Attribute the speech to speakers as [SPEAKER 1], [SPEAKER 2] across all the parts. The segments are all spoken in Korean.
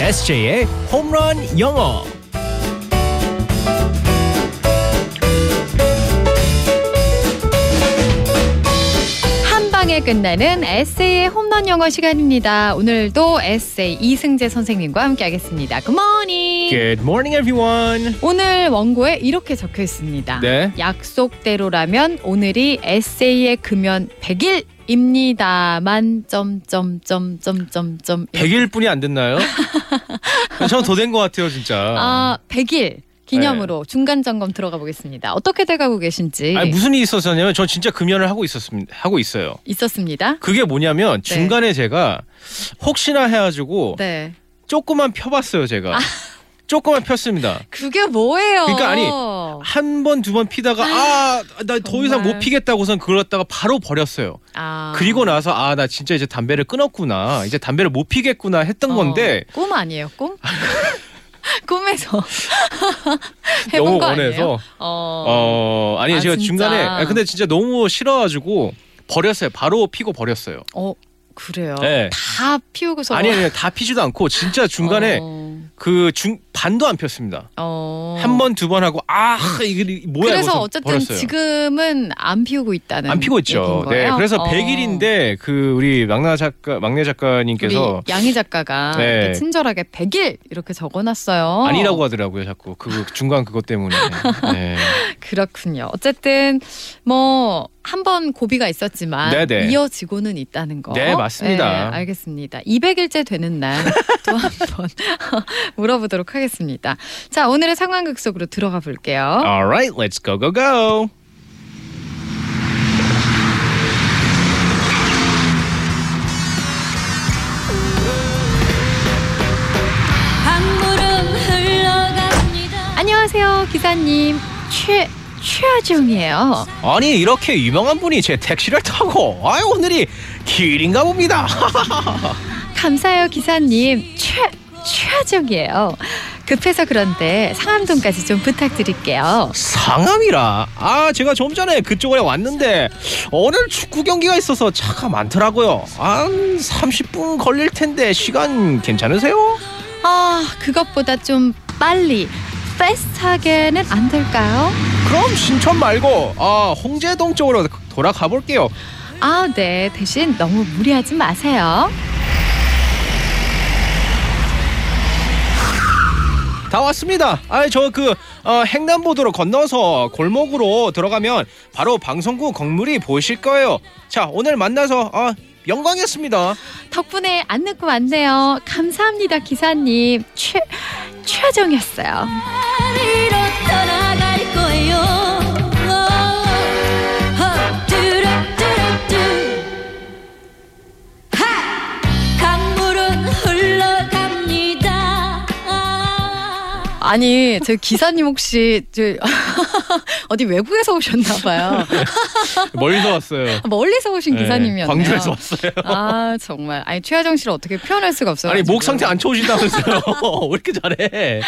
[SPEAKER 1] SJ의 홈런 영어.
[SPEAKER 2] 한 방에 끝나는 에세이의 홈런 영어 시간입니다. 오늘도 에세이 이승재 선생님과 함께하겠습니다. 굿모닝.
[SPEAKER 1] Good morning, everyone.
[SPEAKER 2] 오늘 원고에 이렇게 적혀 있습니다.
[SPEAKER 1] 네.
[SPEAKER 2] 약속대로라면 오늘이 에세이의 금연 100일 입니다만 점점점점점점
[SPEAKER 1] 100일 뿐이 안 됐나요? 전더된 것 같아요, 진짜.
[SPEAKER 2] 아 100일 기념으로 중간 점검 들어가 보겠습니다. 어떻게 돼가고 계신지
[SPEAKER 1] 아니, 무슨 일이 있었냐면 전 진짜 금연을 하고 있었습니다. 하고 있어요.
[SPEAKER 2] 있었습니다.
[SPEAKER 1] 그게 뭐냐면
[SPEAKER 2] 네.
[SPEAKER 1] 중간에 제가 혹시나 해가지고
[SPEAKER 2] 네.
[SPEAKER 1] 조금만 펴봤어요, 제가. 조금만 폈습니다.
[SPEAKER 2] 그게 뭐예요?
[SPEAKER 1] 그러니까 아니, 한 번 두 번 피다가 아 나 더 이상
[SPEAKER 2] 정말.
[SPEAKER 1] 못 피겠다고선 그걸 갖다가 바로 버렸어요.
[SPEAKER 2] 아.
[SPEAKER 1] 그리고 나서 아 나 진짜 이제 담배를 끊었구나. 이제 담배를 못 피겠구나 했던 건데
[SPEAKER 2] 어, 꿈 아니에요, 꿈? 꿈에서
[SPEAKER 1] 너무
[SPEAKER 2] 해본 거
[SPEAKER 1] 원해서
[SPEAKER 2] 아니에요? 어.
[SPEAKER 1] 어 아니
[SPEAKER 2] 아,
[SPEAKER 1] 제가
[SPEAKER 2] 진짜?
[SPEAKER 1] 중간에 아, 근데 진짜 너무 싫어가지고 버렸어요. 바로 피고 버렸어요.
[SPEAKER 2] 어, 그래요.
[SPEAKER 1] 네.
[SPEAKER 2] 다 피우고서
[SPEAKER 1] 아니 아니 다 피지도 않고 진짜 중간에
[SPEAKER 2] 어,
[SPEAKER 1] 그중 반도 안 폈습니다.
[SPEAKER 2] 어.
[SPEAKER 1] 한 번 두 번 하고 아 이게 뭐야
[SPEAKER 2] 그래서 어쨌든
[SPEAKER 1] 버렸어요.
[SPEAKER 2] 지금은 안 피우고 있다는
[SPEAKER 1] 안 피고 있죠. 네? 그래서
[SPEAKER 2] 어.
[SPEAKER 1] 100일인데 그 우리 막내 작가 막내 작가님께서
[SPEAKER 2] 양희 작가가
[SPEAKER 1] 네.
[SPEAKER 2] 친절하게 100일 이렇게 적어놨어요.
[SPEAKER 1] 아니라고 하더라고요. 자꾸 그 중간 그것 때문에. 네.
[SPEAKER 2] 그렇군요. 어쨌든 뭐 한 번 고비가 있었지만
[SPEAKER 1] 네네.
[SPEAKER 2] 이어지고는 있다는 거.
[SPEAKER 1] 네, 맞습니다.
[SPEAKER 2] 네, 알겠습니다. 200일째 되는 날 또 한 번 물어보도록 하겠습니다. 자, 오늘의 상황 극 속으로 들어가 볼게요.
[SPEAKER 1] Alright, let's go go go.
[SPEAKER 2] 안녕하세요, 기사님. 최 최아정이에요.
[SPEAKER 1] 아니 이렇게 유명한 분이 제 택시를 타고 아 오늘이 길인가 봅니다.
[SPEAKER 2] 감사해요, 기사님. 최 최아정이에요. 급해서 그런데 상암동까지 좀 부탁드릴게요.
[SPEAKER 1] 상암이라. 아 제가 좀 전에 그쪽에 왔는데 오늘 축구 경기가 있어서 차가 많더라고요. 한 30분 걸릴 텐데 시간 괜찮으세요?
[SPEAKER 2] 아, 그것보다 좀 빨리 패스트하게는 안 될까요?
[SPEAKER 1] 그럼 신촌 말고 아 홍제동 쪽으로 돌아가 볼게요.
[SPEAKER 2] 아, 네. 대신 너무 무리하지 마세요.
[SPEAKER 1] 다 왔습니다. 아, 저그 횡단보도로 건너서 골목으로 들어가면 바로 방송국 건물이 보이실 거예요. 자, 오늘 만나서 아, 영광이었습니다.
[SPEAKER 2] 덕분에 안 늦고 왔네요. 감사합니다, 기사님. 최 최정이었어요. 아니, 저 기사님 혹시 저 어디 외국에서 오셨나 봐요.
[SPEAKER 1] 멀리서 왔어요.
[SPEAKER 2] 멀리서 오신
[SPEAKER 1] 네,
[SPEAKER 2] 기사님이었네요.
[SPEAKER 1] 광주에서 왔어요.
[SPEAKER 2] 아, 정말. 아니, 최하정 씨를 어떻게 표현할 수가 없어요.
[SPEAKER 1] 아니 목 상태 안 좋으시다면서요? 왜 이렇게 잘해?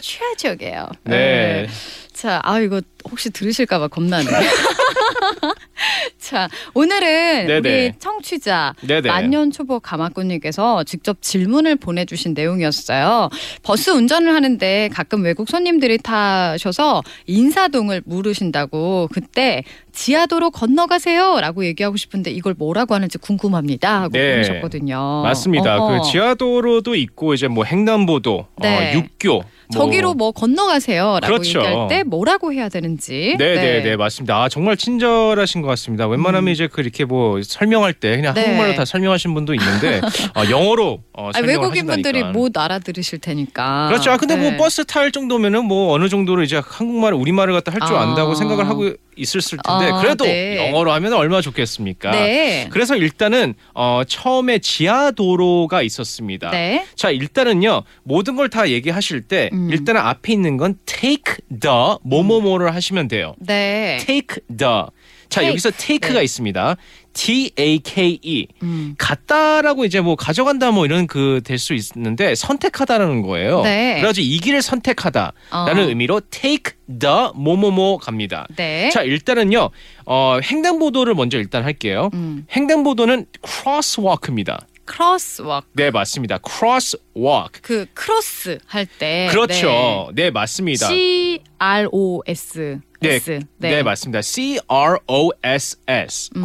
[SPEAKER 2] 최적이에요.
[SPEAKER 1] 네.
[SPEAKER 2] 자, 아 이거 혹시 들으실까봐 겁나네. 자, 오늘은
[SPEAKER 1] 네네.
[SPEAKER 2] 우리 청취자
[SPEAKER 1] 네네.
[SPEAKER 2] 만년 초보 가마꾼님께서 직접 질문을 보내주신 내용이었어요. 버스 운전을 하는데 가끔 외국 손님들이 타셔서 인사동을 물으신다고 그때 지하도로 건너가세요라고 얘기하고 싶은데 이걸 뭐라고 하는지 궁금합니다 하고
[SPEAKER 1] 네.
[SPEAKER 2] 보내셨거든요.
[SPEAKER 1] 맞습니다.
[SPEAKER 2] 어허.
[SPEAKER 1] 그 지하도로도 있고 이제 뭐 횡단보도,
[SPEAKER 2] 네.
[SPEAKER 1] 어, 육교. 뭐.
[SPEAKER 2] 저기로 뭐 건너가세요라고
[SPEAKER 1] 그렇죠.
[SPEAKER 2] 얘기할 때 뭐라고 해야 되는지.
[SPEAKER 1] 네, 네, 네, 맞습니다. 아, 정말 친절하신 것 같습니다. 웬만하면
[SPEAKER 2] 음.
[SPEAKER 1] 이제 그렇게 뭐 설명할 때 그냥
[SPEAKER 2] 네.
[SPEAKER 1] 한국말로 다 설명하신 분도 있는데 어, 영어로 어,
[SPEAKER 2] 아니,
[SPEAKER 1] 설명을
[SPEAKER 2] 외국인 분들이. 못 알아들으실 테니까.
[SPEAKER 1] 그렇죠. 아, 근데
[SPEAKER 2] 네.
[SPEAKER 1] 뭐 버스 탈 정도면은 뭐 어느 정도로 이제 한국말, 우리말을 갖다 할줄
[SPEAKER 2] 아.
[SPEAKER 1] 안다고 생각을 하고 있었을 텐데
[SPEAKER 2] 아,
[SPEAKER 1] 그래도
[SPEAKER 2] 네.
[SPEAKER 1] 영어로 하면 얼마나 좋겠습니까?
[SPEAKER 2] 네.
[SPEAKER 1] 그래서 일단은 어, 처음에 지하 도로가 있었습니다.
[SPEAKER 2] 네.
[SPEAKER 1] 자 일단은요 모든 걸 다 얘기하실 때
[SPEAKER 2] 음.
[SPEAKER 1] 일단은 앞에 있는 건 take the 뭐뭐뭐를 하시면 돼요.
[SPEAKER 2] 네.
[SPEAKER 1] take the 자
[SPEAKER 2] take.
[SPEAKER 1] 여기서 take가
[SPEAKER 2] 네.
[SPEAKER 1] 있습니다. T A K E
[SPEAKER 2] 음.
[SPEAKER 1] 갖다라고 이제 뭐 가져간다 뭐 이런 그 될 수 있는데 선택하다라는 거예요.
[SPEAKER 2] 네.
[SPEAKER 1] 그래가지고 이 길을 선택하다라는
[SPEAKER 2] 어.
[SPEAKER 1] 의미로 take the 뭐뭐뭐 갑니다.
[SPEAKER 2] 네.
[SPEAKER 1] 자 일단은요 어, 횡단보도를 먼저 일단 할게요.
[SPEAKER 2] 음.
[SPEAKER 1] 횡단보도는 crosswalk입니다.
[SPEAKER 2] crosswalk.
[SPEAKER 1] 네, 맞습니다. crosswalk.
[SPEAKER 2] 그 크로스 할 때.
[SPEAKER 1] 그렇죠. 네, 맞습니다.
[SPEAKER 2] C R O S.
[SPEAKER 1] 네,
[SPEAKER 2] S.
[SPEAKER 1] 네. 맞습니다. C R O S S.
[SPEAKER 2] 음.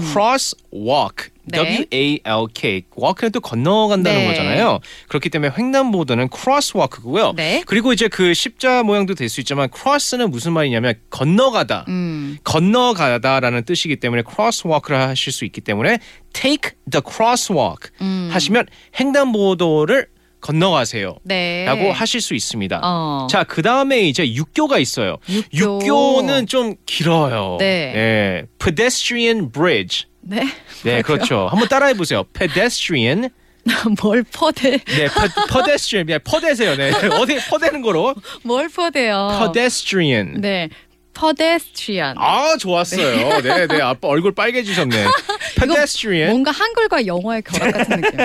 [SPEAKER 2] 네.
[SPEAKER 1] W A L K. walk는 또 건너간다는
[SPEAKER 2] 네.
[SPEAKER 1] 거잖아요. 그렇기 때문에 횡단보도는 crosswalk고요.
[SPEAKER 2] 네.
[SPEAKER 1] 그리고 이제 그 십자 모양도 될 수 있지만 cross는 무슨 말이냐면 건너가다.
[SPEAKER 2] 음.
[SPEAKER 1] 건너가다라는 뜻이기 때문에 crosswalk를 하실 수 있기 때문에 take the crosswalk
[SPEAKER 2] 음.
[SPEAKER 1] 하시면 횡단보도를 건너가세요.
[SPEAKER 2] 네.
[SPEAKER 1] 라고 하실 수 있습니다.
[SPEAKER 2] 어.
[SPEAKER 1] 자, 그 다음에 이제 육교가 있어요.
[SPEAKER 2] 육교.
[SPEAKER 1] 육교는 좀 길어요.
[SPEAKER 2] 네.
[SPEAKER 1] pedestrian bridge.
[SPEAKER 2] 네.
[SPEAKER 1] 네, 그렇죠. 한번 따라해 보세요. pedestrian.
[SPEAKER 2] 뭘 퍼대?
[SPEAKER 1] 네. 네, 퍼대세요. 네. 어디 퍼대는 거로?
[SPEAKER 2] 뭘 퍼대요?
[SPEAKER 1] pedestrian.
[SPEAKER 2] 네. Pedestrian.
[SPEAKER 1] 아, 좋았어요. 네, 네. 아빠 얼굴 빨개지셨네. pedestrian.
[SPEAKER 2] 뭔가 한글과 영어의 결합 같은 느낌.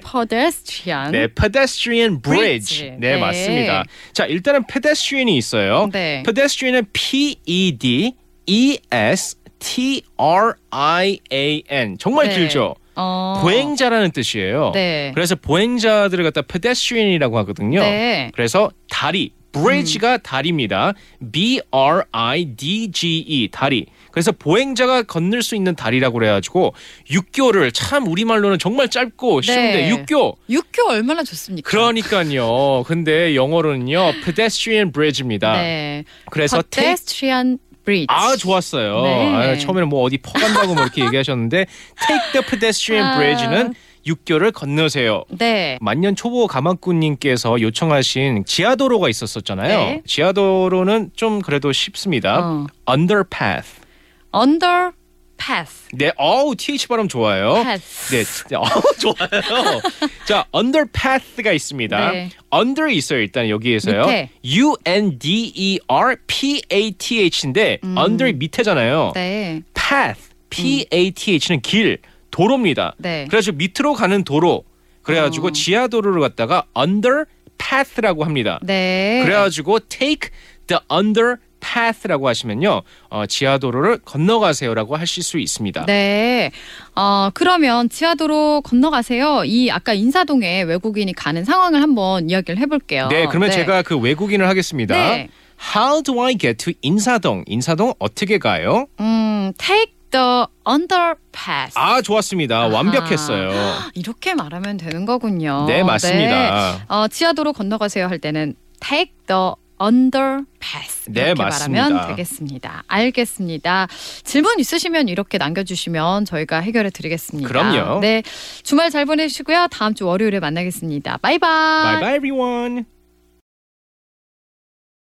[SPEAKER 2] pedestrian.
[SPEAKER 1] 네, pedestrian bridge. 네,
[SPEAKER 2] 네.
[SPEAKER 1] 맞습니다. 자, 일단은 pedestrian이 있어요.
[SPEAKER 2] 네.
[SPEAKER 1] pedestrian은 P E D E S T R I A N. 정말
[SPEAKER 2] 네.
[SPEAKER 1] 길죠.
[SPEAKER 2] 어.
[SPEAKER 1] 보행자라는 뜻이에요.
[SPEAKER 2] 네.
[SPEAKER 1] 그래서 보행자들을 갖다 pedestrian이라고 하거든요.
[SPEAKER 2] 네. 음.
[SPEAKER 1] 그래서 다리, bridge가 다리입니다. B R I D G E 다리. 그래서 보행자가 건널 수 있는 다리라고 그래가지고 육교를 참 우리말로는 정말 짧고 쉬운데
[SPEAKER 2] 네.
[SPEAKER 1] 육교.
[SPEAKER 2] 육교 얼마나 좋습니까?
[SPEAKER 1] 그러니까요. 근데 영어로는요 pedestrian bridge입니다.
[SPEAKER 2] 네.
[SPEAKER 1] 그래서
[SPEAKER 2] pedestrian bridge.
[SPEAKER 1] 아 좋았어요.
[SPEAKER 2] 네.
[SPEAKER 1] 아, 처음에는 뭐 어디 퍼간다고 뭐 이렇게 얘기하셨는데 take the pedestrian
[SPEAKER 2] 아.
[SPEAKER 1] bridge는 육교를 건너세요.
[SPEAKER 2] 네.
[SPEAKER 1] 만년 초보 가마꾼님께서 요청하신 지하도로가 있었었잖아요.
[SPEAKER 2] 네.
[SPEAKER 1] 지하도로는 좀 그래도 쉽습니다.
[SPEAKER 2] 어.
[SPEAKER 1] underpath.
[SPEAKER 2] underpass.
[SPEAKER 1] 네, 어우 th 발음 좋아요.
[SPEAKER 2] pass.
[SPEAKER 1] 네, 어우 좋아요. 자, underpath가 있습니다.
[SPEAKER 2] 네.
[SPEAKER 1] under 있어요 일단 여기에서요.
[SPEAKER 2] 밑에.
[SPEAKER 1] U N D E R P A T H인데 under 밑에잖아요.
[SPEAKER 2] 음. 네.
[SPEAKER 1] path P A T H는 길, 도로입니다.
[SPEAKER 2] 네.
[SPEAKER 1] 그래서 밑으로 가는 도로. 그래가지고
[SPEAKER 2] 어.
[SPEAKER 1] 지하도로를 갖다가 underpath라고 합니다.
[SPEAKER 2] 네.
[SPEAKER 1] 그래가지고 take the underpath라고 하시면요, 어, 지하도로를 건너가세요라고 하실 수 있습니다.
[SPEAKER 2] 네. 어, 그러면 지하도로 건너가세요. 이 아까 인사동에 외국인이 가는 상황을 한번 이야기를 해볼게요.
[SPEAKER 1] 네, 그러면 제가 그 외국인을 하겠습니다.
[SPEAKER 2] 네.
[SPEAKER 1] How do I get to 인사동? 인사동 어떻게 가요?
[SPEAKER 2] 음, take the underpass.
[SPEAKER 1] 아, 좋았습니다.
[SPEAKER 2] 아하.
[SPEAKER 1] 완벽했어요.
[SPEAKER 2] 이렇게 말하면 되는 거군요.
[SPEAKER 1] 네, 맞습니다.
[SPEAKER 2] 네. 어, 지하도로 건너가세요 할 때는 take the underpass
[SPEAKER 1] 네,
[SPEAKER 2] 이렇게
[SPEAKER 1] 맞습니다.
[SPEAKER 2] 말하면 되겠습니다. 알겠습니다. 질문 있으시면 이렇게 남겨주시면 저희가 해결해 드리겠습니다.
[SPEAKER 1] 그럼요.
[SPEAKER 2] 네, 주말 잘 보내시고요. 다음 주 월요일에 만나겠습니다. 바이바이.
[SPEAKER 1] Bye bye everyone.